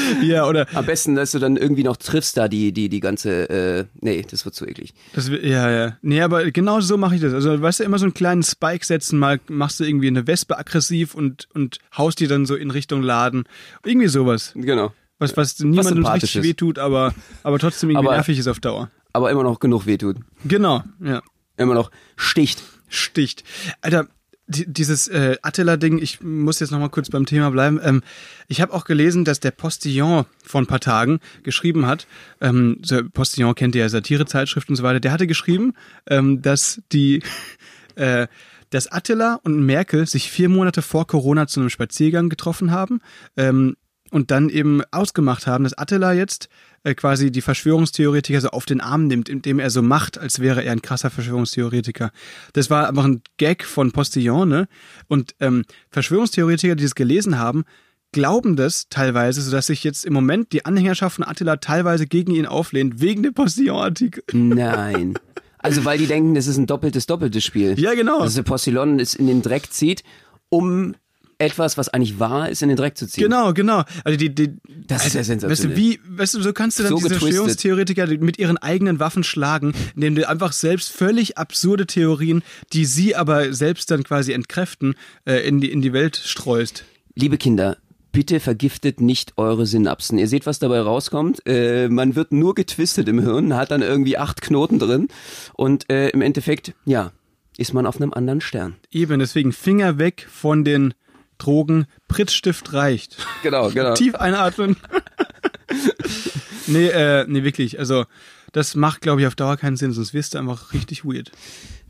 *laughs* Ja, oder Am besten, dass du dann irgendwie noch triffst da die, die, die ganze, äh, nee, das wird zu eklig. Das, ja, ja. Nee, aber genau so mache ich das. Also, weißt du, immer so einen kleinen Spike setzen, mal machst du irgendwie eine Wespe aggressiv und, und haust die dann so in Richtung Laden. Irgendwie sowas. Genau. Was, was niemandem richtig Sympathisches. wehtut, aber, aber trotzdem irgendwie Aber- nervig ist auf Dauer. Aber immer noch genug wehtut. Genau, ja. Immer noch sticht. Sticht. Alter, dieses äh, Attila-Ding, ich muss jetzt nochmal kurz beim Thema bleiben. Ähm, ich habe auch gelesen, dass der Postillon vor ein paar Tagen geschrieben hat, ähm, Postillon kennt ihr ja Satirezeitschrift und so weiter, der hatte geschrieben, ähm, dass die *laughs* äh, dass Attila und Merkel sich vier Monate vor Corona zu einem Spaziergang getroffen haben ähm, und dann eben ausgemacht haben, dass Attila jetzt äh, quasi die Verschwörungstheoretiker so auf den Arm nimmt, indem er so macht, als wäre er ein krasser Verschwörungstheoretiker. Das war einfach ein Gag von Postillon, ne? Und ähm, Verschwörungstheoretiker, die das gelesen haben, glauben das teilweise, sodass sich jetzt im Moment die Anhängerschaft von Attila teilweise gegen ihn auflehnt, wegen dem Postillon-Artikel. Nein. Also, weil die denken, das ist ein doppeltes, doppeltes Spiel. Ja, genau. Dass der Postillon es in den Dreck zieht, um etwas, was eigentlich wahr ist, in den Dreck zu ziehen. Genau, genau. Also die, die, Das ist ja Weißt du, sensationell. wie, weißt du, so kannst du dann So diese getwistet. Verschwörungstheoretiker mit ihren eigenen Waffen schlagen, indem du einfach selbst völlig absurde Theorien, die sie aber selbst dann quasi entkräften, äh, in, die, in die Welt streust. Liebe Kinder, bitte vergiftet nicht eure Synapsen. Ihr seht, was dabei rauskommt. Äh, man wird nur getwistet im Hirn, hat dann irgendwie acht Knoten drin und äh, im Endeffekt, ja, ist man auf einem anderen Stern. Eben, deswegen Finger weg von den Drogen. Prittstift reicht. Genau, genau. Tief einatmen. nee, äh, nee, wirklich. Also, das macht, glaube ich, auf Dauer keinen Sinn, sonst wirst du einfach richtig weird.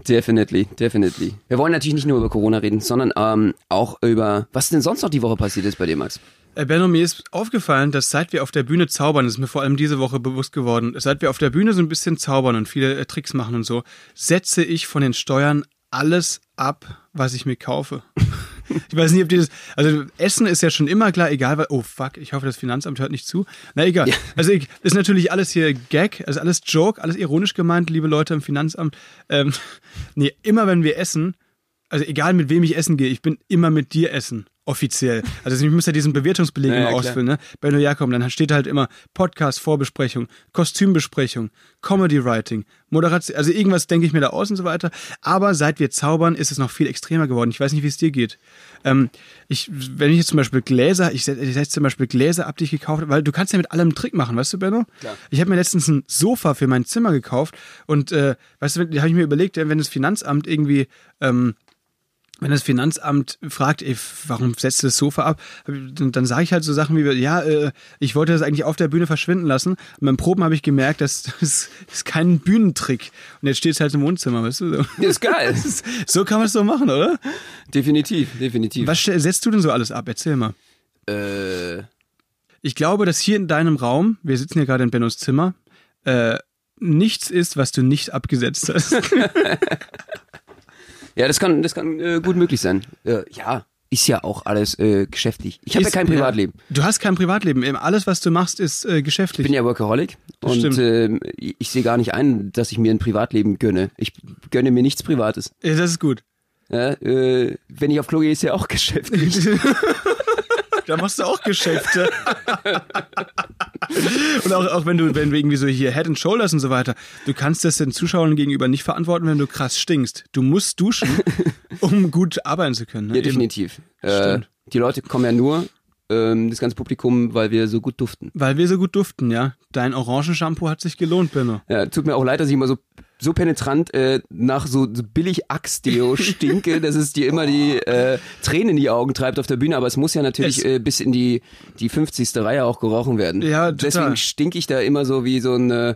Definitely, definitely. Wir wollen natürlich nicht nur über Corona reden, sondern ähm, auch über, was denn sonst noch die Woche passiert ist bei dir, Max. Äh, Benno, mir ist aufgefallen, dass seit wir auf der Bühne zaubern, das ist mir vor allem diese Woche bewusst geworden, seit wir auf der Bühne so ein bisschen zaubern und viele äh, Tricks machen und so, setze ich von den Steuern alles ab, was ich mir kaufe. Ich weiß nicht, ob die das. Also, Essen ist ja schon immer klar, egal, weil. Oh, fuck, ich hoffe, das Finanzamt hört nicht zu. Na, egal. Also, ich, ist natürlich alles hier Gag, also alles Joke, alles ironisch gemeint, liebe Leute im Finanzamt. Ähm, *laughs* nee, immer wenn wir essen, also egal mit wem ich essen gehe, ich bin immer mit dir essen. Offiziell. Also ich muss ja diesen Bewertungsbeleg Ja, immer ausfüllen, ne? Benno Jakob, dann steht halt immer Podcast, Vorbesprechung, Kostümbesprechung, Comedy Writing, Moderation, also irgendwas denke ich mir da aus und so weiter. Aber seit wir zaubern, ist es noch viel extremer geworden. Ich weiß nicht, wie es dir geht. Ähm, ich, wenn ich jetzt zum Beispiel Gläser, ich setze setz zum Beispiel Gläser ab, die ich gekauft habe, weil du kannst ja mit allem einen Trick machen, weißt du, Benno? Klar. Ich habe mir letztens ein Sofa für mein Zimmer gekauft und äh, weißt du, da habe ich mir überlegt, wenn das Finanzamt irgendwie ähm, wenn das Finanzamt fragt, ey, warum setzt du das Sofa ab, dann, sage ich halt so Sachen wie, ja, äh, ich wollte das eigentlich auf der Bühne verschwinden lassen. Und beim Proben habe ich gemerkt, das, *laughs* das ist kein Bühnentrick. Und jetzt steht es halt im Wohnzimmer, weißt du? So, Das ist geil. *laughs* so kann man es so machen, oder? definitiv, definitiv. Was setzt du denn so alles ab? Erzähl mal. Äh, Ich glaube, dass hier in deinem Raum, wir sitzen hier gerade in Bennos Zimmer, äh, nichts ist, was du nicht abgesetzt hast. *laughs* ja, das kann, das kann äh, gut möglich sein. Äh, ja, ist ja auch alles äh, geschäftlich. Ich habe ja kein Privatleben. Du hast kein Privatleben. Eben Alles, was du machst, ist äh, geschäftlich. Ich bin ja Workaholic Das und äh, ich sehe gar nicht ein, dass ich mir ein Privatleben gönne. Ich gönne mir nichts Privates. Ja, das ist gut. Ja, äh, wenn ich auf Klo gehe, ist ja auch *laughs* geschäftlich. *laughs* Da machst du auch Geschäfte. *laughs* *laughs* und auch, auch wenn du, wenn wir irgendwie so hier Head and Shoulders und so weiter, du kannst das den Zuschauern gegenüber nicht verantworten, wenn du krass stinkst. Du musst duschen, *laughs* um gut arbeiten zu können. Ne? Ja, definitiv. Äh, die Leute kommen ja nur, ähm, das ganze Publikum, weil wir so gut duften. Weil wir so gut duften, ja. Dein Orangenshampoo hat sich gelohnt, Benno. Ja, tut mir auch leid, dass ich immer so so penetrant äh, nach so, so billig Axe-Deo *laughs* stinke, dass es dir immer die äh, Tränen in die Augen treibt auf der Bühne, aber es muss ja natürlich Es- äh, bis in die die 50. Reihe auch gerochen werden. Ja, total. Deswegen stinke ich da immer so wie so ein äh,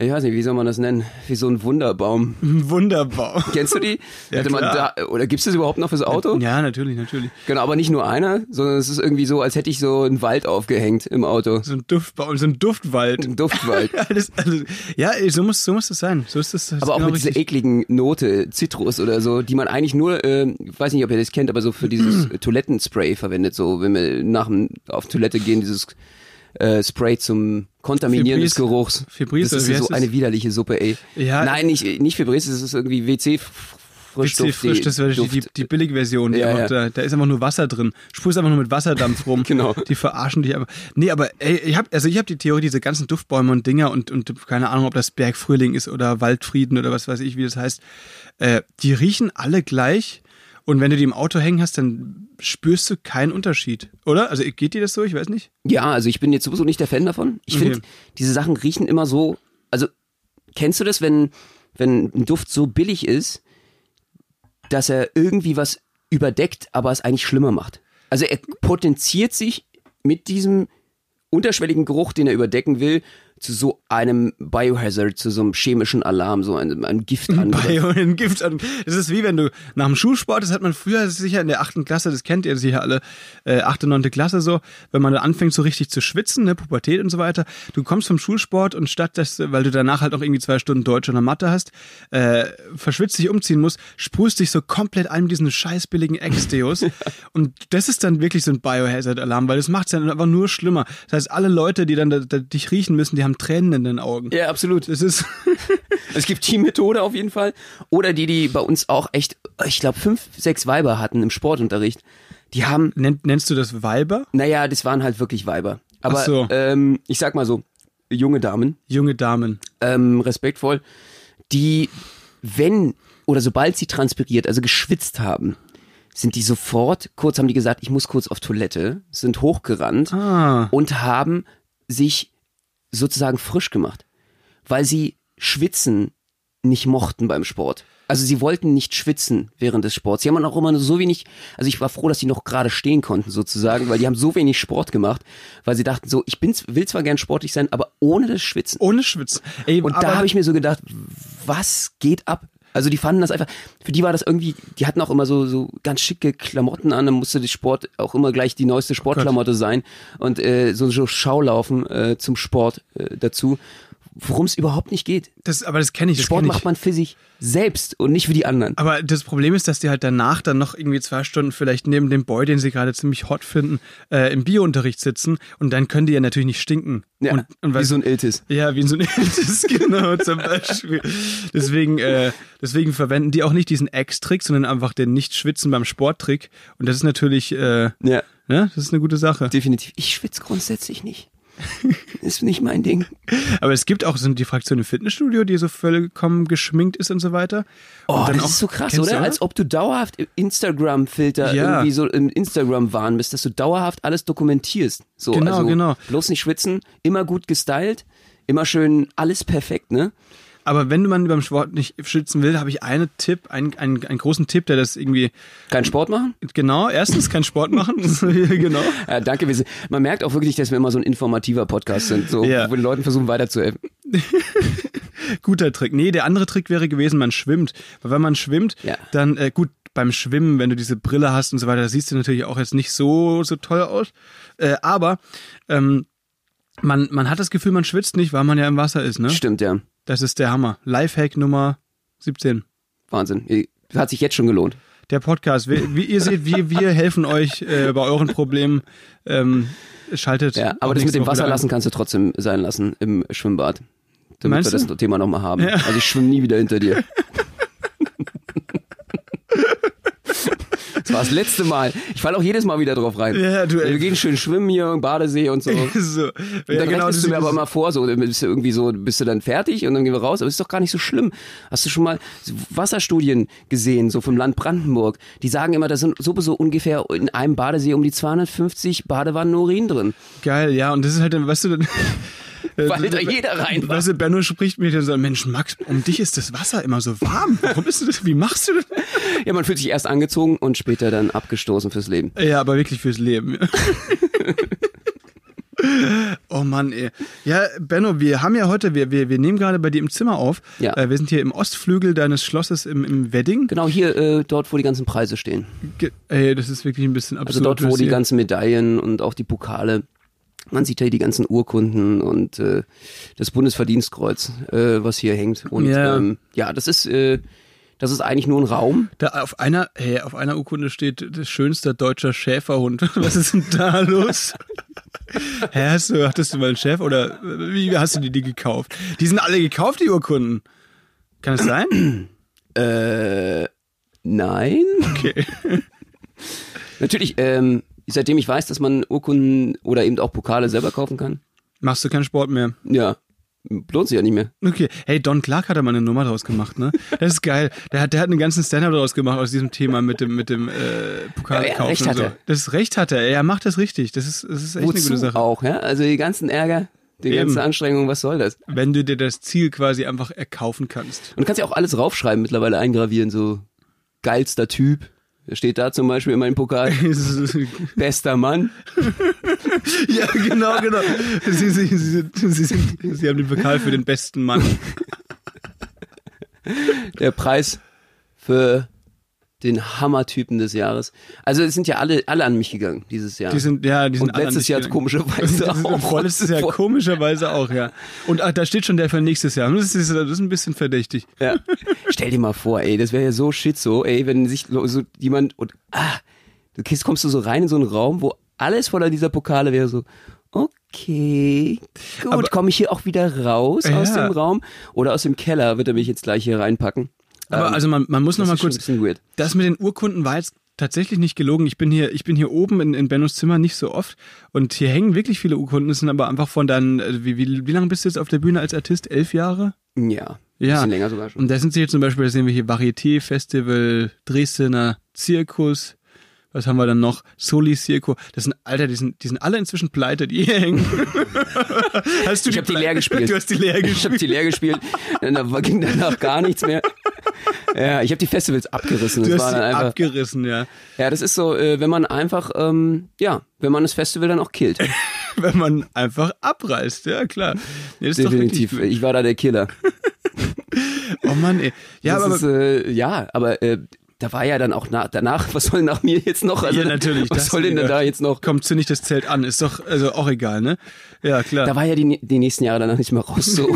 ich weiß nicht, wie soll man das nennen? Wie so ein Wunderbaum. Wunderbar. *laughs* Kennst du die? Ja, Hatte man da, oder gibt's das überhaupt noch fürs Auto? Ja, natürlich, natürlich. Genau, aber nicht nur einer, sondern es ist irgendwie so, als hätte ich so einen Wald aufgehängt im Auto. So ein Duftbaum, so ein Duftwald. Ein Duftwald. *laughs* Ja, das, also, ja, so muss, so muss das sein. So ist das. das ist Aber auch genau mit dieser ekligen Note, Zitrus oder so, die man eigentlich nur, äh, weiß nicht, ob ihr das kennt, aber so für dieses *clears throat* Toilettenspray verwendet, so wenn wir nach dem, auf Toilette gehen, dieses äh, Spray zum Kontaminieren des Febreze. Geruchs. Febreze, das ist so eine widerliche Suppe, ey. Ja. Nein, nicht, nicht Febreze, das ist irgendwie WC Frischduft. WC frisch, das wäre die, die, die Billigversion. Die Ja, einfach, ja. Da, da ist einfach nur Wasser drin. Sprühst einfach nur mit Wasserdampf rum. *laughs* Genau. Die verarschen dich aber. Nee, aber ey, ich hab, also ich habe die Theorie, diese ganzen Duftbäume und Dinger und, und keine Ahnung, ob das Bergfrühling ist oder Waldfrieden oder was weiß ich, wie das heißt. Äh, die riechen alle gleich. Und wenn du die im Auto hängen hast, dann spürst du keinen Unterschied, oder? Also geht dir das so? Ich weiß nicht. Ja, also ich bin jetzt sowieso nicht der Fan davon. Ich Okay. finde, diese Sachen riechen immer so, also kennst du das, wenn, wenn ein Duft so billig ist, dass er irgendwie was überdeckt, aber es eigentlich schlimmer macht? Also er potenziert sich mit diesem unterschwelligen Geruch, den er überdecken will, zu so einem Biohazard, zu so einem chemischen Alarm, so einem, einem Gift Bio *laughs* ein Gift an. Das ist wie wenn du nach dem Schulsport, das hat man früher sicher in der achten Klasse, das kennt ihr sicher alle, äh, achte, neunte Klasse so, wenn man dann anfängt so richtig zu schwitzen, ne, Pubertät und so weiter, du kommst vom Schulsport und statt dass, weil du danach halt auch irgendwie zwei Stunden Deutsch oder Mathe hast, äh, verschwitzt dich umziehen musst, sprühst dich so komplett einem diesen scheiß billigen Ex-Deos *laughs* und das ist dann wirklich so ein Biohazard-Alarm, weil das macht es dann einfach nur schlimmer. Das heißt, alle Leute, die dann da, da, dich riechen müssen, die haben Tränen in den Augen. Ja, absolut. Das ist, *laughs* Es gibt die Methode auf jeden Fall. Oder die, die bei uns auch echt, ich glaube, fünf, sechs Weiber hatten im Sportunterricht. Die haben, Nenn, nennst du das Weiber? naja, das waren halt wirklich Weiber. Aber Ach so. ähm, ich sag mal so, junge Damen, Junge Damen. ähm, respektvoll, die, wenn oder sobald sie transpiriert, also geschwitzt haben, sind die sofort, kurz haben die gesagt, ich muss kurz auf Toilette, sind hochgerannt Ah. und haben sich sozusagen frisch gemacht, weil sie Schwitzen nicht mochten beim Sport. Also sie wollten nicht schwitzen während des Sports. Sie haben auch immer nur so wenig, also ich war froh, dass sie noch gerade stehen konnten sozusagen, weil die haben so wenig Sport gemacht, weil sie dachten so, ich bin, will zwar gern sportlich sein, aber ohne das Schwitzen. Ohne Schwitzen. Ey, Und da habe ich mir so gedacht, was geht ab? Also die fanden das einfach, für die war das irgendwie, die hatten auch immer so, so ganz schicke Klamotten an, dann musste die Sport auch immer gleich die neueste Sportklamotte sein. Und äh, so, so Schaulaufen äh, zum Sport äh, dazu, worum es überhaupt nicht geht. das, aber das kenne ich. Das Sport kenn ich. macht man für sich selbst und nicht für die anderen. Aber das Problem ist, dass die halt danach dann noch irgendwie zwei Stunden vielleicht neben dem Boy, den sie gerade ziemlich hot finden, äh, im Biounterricht sitzen und dann können die ja natürlich nicht stinken. Ja, und, und wie weißt so ein Iltis. Ja, wie so ein *laughs* Iltis, genau, zum Beispiel. Deswegen, äh, deswegen verwenden die auch nicht diesen Ex-Trick, sondern einfach den Nicht-Schwitzen beim Sporttrick. Und das ist natürlich, äh, Ja, ne, das ist eine gute Sache. definitiv. Ich schwitze grundsätzlich nicht. Ist nicht mein Ding. Aber es gibt auch so die Fraktion im Fitnessstudio, die so vollkommen geschminkt ist und so weiter. Oh, und dann das auch- ist so krass, du oder? auch? Als ob du dauerhaft Instagram-Filter Ja. irgendwie so im Instagram-Wahn bist, dass du dauerhaft alles dokumentierst. So, Genau, also genau. Bloß nicht schwitzen, immer gut gestylt, immer schön alles perfekt, ne? Aber wenn man beim Sport nicht schützen will, habe ich einen Tipp, einen, einen, einen großen Tipp, der das irgendwie, Kein Sport machen? genau, erstens kein Sport machen, *laughs* genau. Ja, danke. Wir sind, man merkt auch wirklich, dass wir immer so ein informativer Podcast sind, so, Ja. wo die Leuten versuchen weiterzuhelfen. *laughs* Guter Trick. Nee, der andere Trick wäre gewesen, man schwimmt. Weil wenn man schwimmt, Ja. dann, äh, gut, beim Schwimmen, wenn du diese Brille hast und so weiter, da siehst du natürlich auch jetzt nicht so, so toll aus. Äh, aber ähm, man, man hat das Gefühl, man schwitzt nicht, weil man ja im Wasser ist, ne? Stimmt, ja. Das ist der Hammer. Lifehack Nummer 17. Wahnsinn. Hat sich jetzt schon gelohnt. Der Podcast. Wie, wie ihr seht, wir, wir helfen euch äh, bei euren Problemen. Ähm, schaltet. Ja, aber das mit dem Wasser lassen kannst du trotzdem sein lassen im Schwimmbad. Damit Meinst wir du? das Thema nochmal haben. Also ich schwimme nie wieder hinter dir. *laughs* Das war das letzte Mal. Ich falle auch jedes Mal wieder drauf rein. Ja, du- Wir gehen schön schwimmen hier im Badesee und so. *laughs* Und so. Ja, dann genau, rechnest du mir aber immer vor, so dann bist du irgendwie so, bist du dann fertig und dann gehen wir raus, aber ist doch gar nicht so schlimm. Hast du schon mal Wasserstudien gesehen, so vom Land Brandenburg? Die sagen immer, da sind sowieso ungefähr in einem Badesee um die 250 Badewannen Urin drin. Geil, ja, und das ist halt dann, weißt du, dann. *laughs* Weil da jeder rein Weißt du, Benno spricht mir dann so, Mensch, Max, um dich ist das Wasser immer so warm. Warum bist du das? Wie machst du das? Ja, man fühlt sich erst angezogen und später dann abgestoßen fürs Leben. Ja, aber wirklich fürs Leben. *laughs* Oh Mann, ey. Ja, Benno, wir haben ja heute, wir, wir, wir nehmen gerade bei dir im Zimmer auf. Ja. Äh, wir sind hier im Ostflügel deines Schlosses im, im Wedding. Genau hier, äh, dort, wo die ganzen Preise stehen. Ge- Ey, das ist wirklich ein bisschen absurd. Also dort, wo die ganzen Medaillen und auch die Pokale. Man sieht ja hier die ganzen Urkunden und äh, das Bundesverdienstkreuz, äh, was hier hängt. Und Ja. ähm, ja, das ist, äh, das ist eigentlich nur ein Raum. Da auf einer, hey, auf einer Urkunde steht das schönste deutscher Schäferhund. *laughs* Was ist denn da los? *laughs* Hä, hast du, hattest du mal einen Chef oder wie hast du dir die gekauft? Die sind alle gekauft, die Urkunden. Kann es sein? Äh, nein. Okay. *laughs* Natürlich, ähm, seitdem ich weiß, dass man Urkunden oder eben auch Pokale selber kaufen kann, Machst du keinen Sport mehr? ja, lohnt sich ja nicht mehr. Okay. Hey, Don Clark hat da mal eine Nummer draus gemacht, ne? Das ist geil. Der hat, der hat einen ganzen Stand-up draus gemacht aus diesem Thema mit dem, mit dem äh, Pokal Ja, recht und so. Das ist recht hat er. Er macht das richtig. Das ist, das ist echt eine Wozu gute Sache. auch, ja? Also die ganzen Ärger, die Eben. ganze Anstrengung, was soll das? Wenn du dir das Ziel quasi einfach erkaufen kannst. Und du kannst ja auch alles raufschreiben, mittlerweile eingravieren, so geilster Typ. Steht da zum Beispiel in meinem Pokal, *laughs* bester Mann. *laughs* Ja, genau, genau. Sie, sie, sie, sie, sind, sie haben den Pokal für den besten Mann. der Preis für den Hammertypen des Jahres. Also es sind ja alle, alle an mich gegangen dieses Jahr. Die sind, ja, die sind Und letztes Jahr komischerweise *laughs* auch. Vorletztes Jahr komischerweise auch, ja. *laughs* Und ah, da steht schon der für nächstes Jahr. Das ist, das ist ein bisschen verdächtig. Ja. Stell dir mal vor, ey, das wäre ja so shit so, ey, wenn sich so jemand und ah, du kommst du so rein in so einen Raum, wo alles voller dieser Pokale wäre so, okay, gut, komme ich hier auch wieder raus aus Ja. dem Raum oder aus dem Keller wird er mich jetzt gleich hier reinpacken. Aber Ähm, also man, man muss noch mal kurz, das mit den Urkunden war jetzt tatsächlich nicht gelogen. Ich bin hier, ich bin hier oben in, in Bennos Zimmer nicht so oft und hier hängen wirklich viele Urkunden. Das sind aber einfach von deinen, äh, wie, wie, wie lange bist du jetzt auf der Bühne als Artist? Elf Jahre? Ja. Ja. Bisschen länger sogar schon. Und da sind sie hier zum Beispiel, da sehen wir hier Varieté Festival, Dresdner Zirkus. Was haben wir dann noch? Soli Circo. Das sind, Alter, die sind, die sind alle inzwischen pleite, die hier hängen. *laughs* hast du Ich habe die leer gespielt. *laughs* Du hast die leer Ich gespielt. habe die leer gespielt. Dann da ging danach gar nichts mehr. *laughs* Ja, ich habe die Festivals abgerissen. Du Das hast war einfach. abgerissen, ja. Ja, das ist so, äh, wenn man einfach, ähm, ja, wenn man das Festival dann auch killt. Wenn man einfach abreißt, ja klar. Nee, das ist doch Definitiv. Ich war da der Killer. Oh Mann, ey. Ja, das aber, ist, äh, ja, aber äh, da war ja dann auch na danach, was soll nach mir jetzt noch? Also, ja, natürlich. Was soll denn wieder. da jetzt noch? Komm, zünd nicht das Zelt an. Ist doch also auch egal, ne? Ja, klar. Da war ja die, die nächsten Jahre danach nicht mehr raus. So.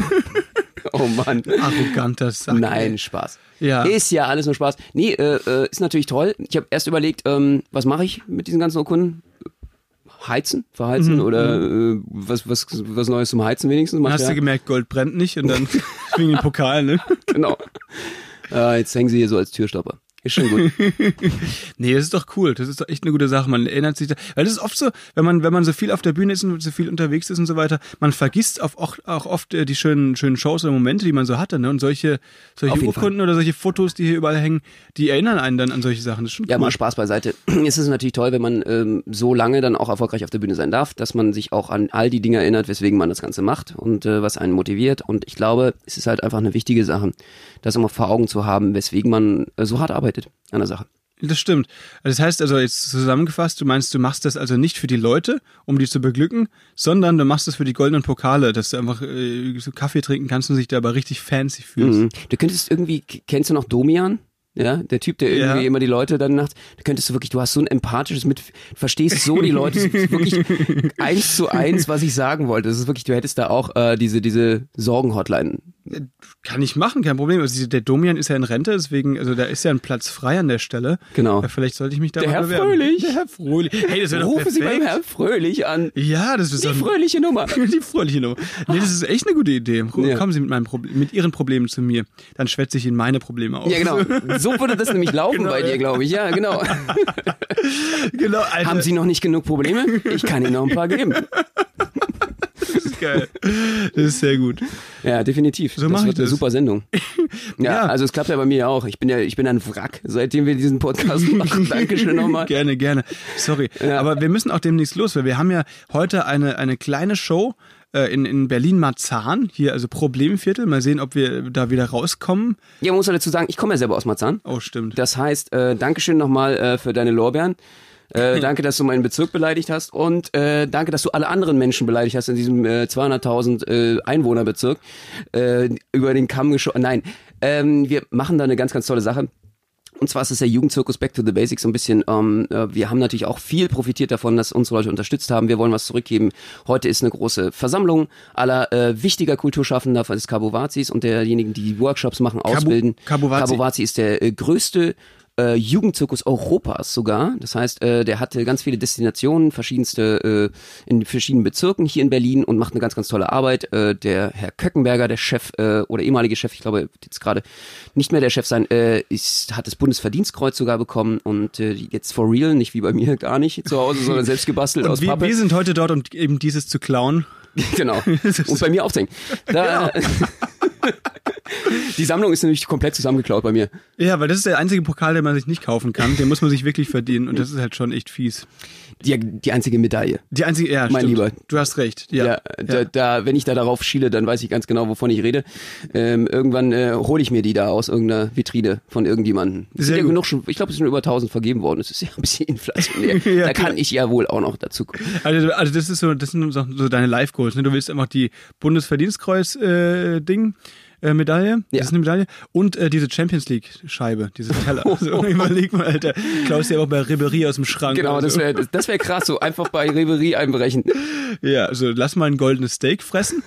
*laughs* oh Mann. Arroganter Sack. Nein, Spaß. Ja. Ist ja alles nur Spaß. Nee, äh, äh, ist natürlich toll. Ich habe erst überlegt, ähm, was mache ich mit diesen ganzen Urkunden? Heizen? Verheizen? Mhm, Oder äh, was, was, was Neues zum Heizen wenigstens? Dann hast ja- du gemerkt, Gold brennt nicht und dann *laughs* wegen den Pokal, ne? Genau. Äh, jetzt hängen sie hier so als Türstopper. Ist schon gut. *laughs* Nee, das ist doch cool. Das ist doch echt eine gute Sache. Man erinnert sich da, weil das ist oft so, wenn man, wenn man so viel auf der Bühne ist und so viel unterwegs ist und so weiter, man vergisst auch, auch, auch oft äh, die schönen, schönen Shows oder Momente, die man so hatte, ne? Und solche, solche Auf Urkunden oder solche Fotos, die hier überall hängen, die erinnern einen dann an solche Sachen. Das ist schon Ja, cool. mal Spaß beiseite. *clears throat* Es ist natürlich toll, wenn man ähm, so lange dann auch erfolgreich auf der Bühne sein darf, dass man sich auch an all die Dinge erinnert, weswegen man das Ganze macht und äh, was einen motiviert. Und ich glaube, es ist halt einfach eine wichtige Sache, das immer vor Augen zu haben, weswegen man äh, so hart arbeitet an der Sache. Das stimmt. Das heißt also jetzt zusammengefasst, du meinst, du machst das also nicht für die Leute, um die zu beglücken, sondern du machst das für die goldenen Pokale, dass du einfach äh, so Kaffee trinken kannst und sich dabei richtig fancy fühlst. Mhm. Du könntest irgendwie, kennst du noch Domian? Ja, der Typ, der irgendwie Ja. immer die Leute dann nachts, da könntest du wirklich, du hast so ein empathisches mit, verstehst so die Leute, das ist wirklich *laughs* eins zu eins, was ich sagen wollte. Das ist wirklich, du hättest da auch äh, diese, diese Sorgen-Hotline. Kann ich machen, kein Problem. Also der Domian ist ja in Rente, deswegen, also da ist ja ein Platz frei an der Stelle. Genau. Ja, vielleicht sollte ich mich da Der mal Herr bewerben. Fröhlich. Der Herr Fröhlich. Hey, das wäre Rufen Sie beim. Herrn Fröhlich an. Ja, das ist Die fröhliche Nummer. *laughs* die fröhliche Nummer. Nee, das ist echt eine gute Idee. Ja. Kommen Sie mit, meinem Problem, mit Ihren Problemen zu mir. Dann schwätze ich Ihnen meine Probleme auf. Ja, genau. So würde das nämlich *laughs* laufen Genau, bei dir, glaube ich. Ja, genau. *laughs* genau Alter, Haben Sie noch nicht genug Probleme? Ich kann Ihnen noch ein paar geben. Das ist geil. *laughs* Das ist sehr gut. Ja, definitiv. So das wird eine das. super Sendung. *laughs* Ja, Ja. also es klappt ja bei mir auch. Ich bin ja, ich bin ein Wrack, seitdem wir diesen Podcast *laughs* machen. Dankeschön nochmal. Gerne, gerne. Sorry. Ja. Aber wir müssen auch demnächst los, weil wir haben ja heute eine, eine kleine Show äh, in, in Berlin-Marzahn. Hier, also Problemviertel. Mal sehen, ob wir da wieder rauskommen. Ja, man muss ja dazu sagen, ich komme ja selber aus Marzahn. Oh, stimmt. Das heißt, äh, Dankeschön nochmal äh, für deine Lorbeeren. Äh, *laughs* danke, dass du meinen Bezirk beleidigt hast und äh, danke, dass du alle anderen Menschen beleidigt hast in diesem äh, 200.000 äh, Einwohnerbezirk äh, über den Kamm geschoren. Nein, ähm, wir machen da eine ganz, ganz tolle Sache. Und zwar ist es der Jugendzirkus Back to the Basics so ein bisschen. Ähm, äh, wir haben natürlich auch viel profitiert davon, dass unsere Leute unterstützt haben. Wir wollen was zurückgeben. Heute ist eine große Versammlung aller äh, wichtiger Kulturschaffender des Kabovazis und derjenigen, die Workshops machen, ausbilden. Kabovazi. Kabovazi ist der äh, größte äh, Jugendzirkus Europas sogar. Das heißt, äh, der hatte ganz viele Destinationen, verschiedenste äh, in verschiedenen Bezirken hier in Berlin und macht eine ganz, ganz tolle Arbeit. Äh, der Herr Köckenberger, der Chef äh, oder ehemalige Chef, ich glaube wird jetzt gerade nicht mehr der Chef sein, äh, ist, hat das Bundesverdienstkreuz sogar bekommen und äh, jetzt for real, nicht wie bei mir gar nicht zu Hause, sondern selbst gebastelt aus Und wir, Pappe. wir sind heute dort, um eben dieses zu klauen. *laughs* Genau. Und bei mir aufzuhängen. Da, *laughs* Die Sammlung ist nämlich komplett zusammengeklaut bei mir. Ja, weil das ist der einzige Pokal, den man sich nicht kaufen kann. Den muss man sich wirklich verdienen und das ist halt schon echt fies. Die, die einzige Medaille. Die einzige, ja, Mein stimmt. Lieber. Du hast recht. Ja. Ja, Da, da, wenn ich da darauf schiele, dann weiß ich ganz genau, wovon ich rede. Ähm, irgendwann äh, hole ich mir die da aus irgendeiner Vitrine von irgendjemandem. Es Sehr sind ja genug schon, ich glaube, es sind über 1000 vergeben worden. Das ist ja ein bisschen inflationär. *laughs* Ja, da klar. kann ich ja wohl auch noch dazu kommen. Also, also das ist so, das sind so so deine Live-Goals. Ne? Du willst einfach die Bundesverdienstkreuz-Ding. Äh, Medaille, Ja. das ist eine Medaille und äh, diese Champions League Scheibe, diese *laughs* Teller. Also, überleg mal, Alter, klaust dir aber bei Ribery aus dem Schrank. Genau, also. das wäre das wär krass, so einfach bei Reverie einbrechen. Ja, also lass mal ein goldenes Steak fressen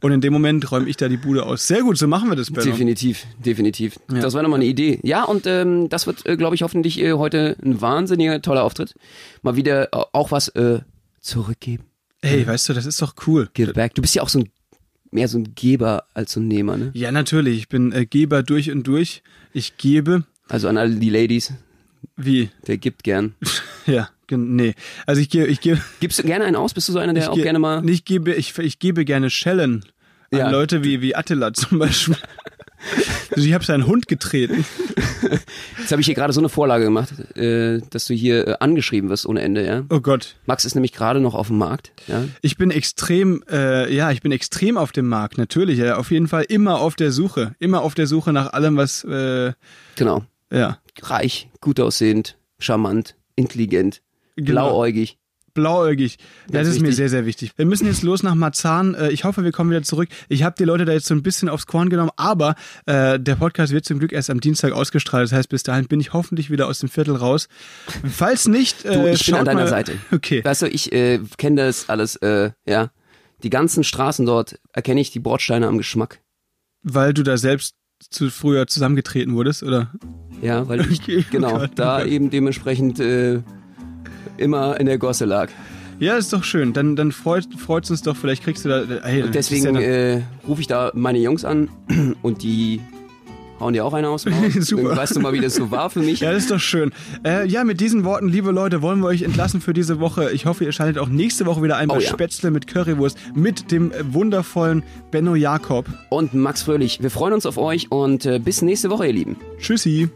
und in dem Moment räume ich da die Bude aus. Sehr gut, so machen wir das, Benno. Definitiv, definitiv. Ja. Das war nochmal eine Idee. Ja, und ähm, das wird, äh, glaube ich, hoffentlich äh, heute ein wahnsinniger, toller Auftritt. Mal wieder äh, auch was äh, zurückgeben. Ey, weißt du, das ist doch cool. Give back. Du bist ja auch so ein, mehr so ein Geber als so ein Nehmer, ne? Ja, natürlich. Ich bin äh, Geber durch und durch. Ich gebe. Also an alle die Ladies. Wie? Der gibt gern. *laughs* Ja, nee. Also ich gebe, ich gebe, *laughs* Gibst du gerne einen aus? Bist du so einer, der auch ge- gerne mal. Ich gebe, ich, ich gebe gerne Schellen an Ja. Leute wie, wie Attila zum Beispiel. *laughs* also ich habe seinen Hund getreten. Jetzt habe ich hier gerade so eine Vorlage gemacht, äh, dass du hier äh, angeschrieben wirst ohne Ende, ja. Oh Gott. Max ist nämlich gerade noch auf dem Markt, ja. Ich bin extrem, äh, ja, ich bin extrem auf dem Markt, natürlich. Ja, auf jeden Fall immer auf der Suche. Immer auf der Suche nach allem, was, äh, Genau. ja, Reich, gut aussehend, charmant, intelligent, Genau. blauäugig. Blauäugig. Das Ganz ist mir sehr, sehr wichtig. Wir müssen jetzt los nach Marzahn. Äh, Ich hoffe, wir kommen wieder zurück. Ich habe die Leute da jetzt so ein bisschen aufs Korn genommen, aber äh, der Podcast wird zum Glück erst am Dienstag ausgestrahlt. Das heißt, bis dahin bin ich hoffentlich wieder aus dem Viertel raus. Falls nicht, äh, Du, ich bin an deiner mal. Seite. *laughs* Okay. Weißt du, ich äh, kenne das alles, äh, ja. Die ganzen Straßen dort erkenne ich die Bordsteine am Geschmack. Weil du da selbst zu früher zusammengetreten wurdest, oder? Ja, weil *laughs* ich Okay, genau oh Gott, oh da Gott. eben dementsprechend äh, immer in der Gosse lag. Ja, ist doch schön. Dann, dann freut freut's uns doch. Vielleicht kriegst du da. Hey, Und deswegen ja äh, rufe ich da meine Jungs an *clears throat* und die hauen dir auch eine aus. *laughs* Super. Dann weißt du mal, wie das so war für mich. Ja, das ist doch schön. Äh, ja, mit diesen Worten, liebe Leute, wollen wir euch entlassen für diese Woche. Ich hoffe, ihr schaltet auch nächste Woche wieder ein bei Oh ja. Spätzle mit Currywurst mit dem äh, wundervollen Benno Jakob. Und Max Fröhlich, wir freuen uns auf euch und äh, bis nächste Woche, ihr Lieben. Tschüssi.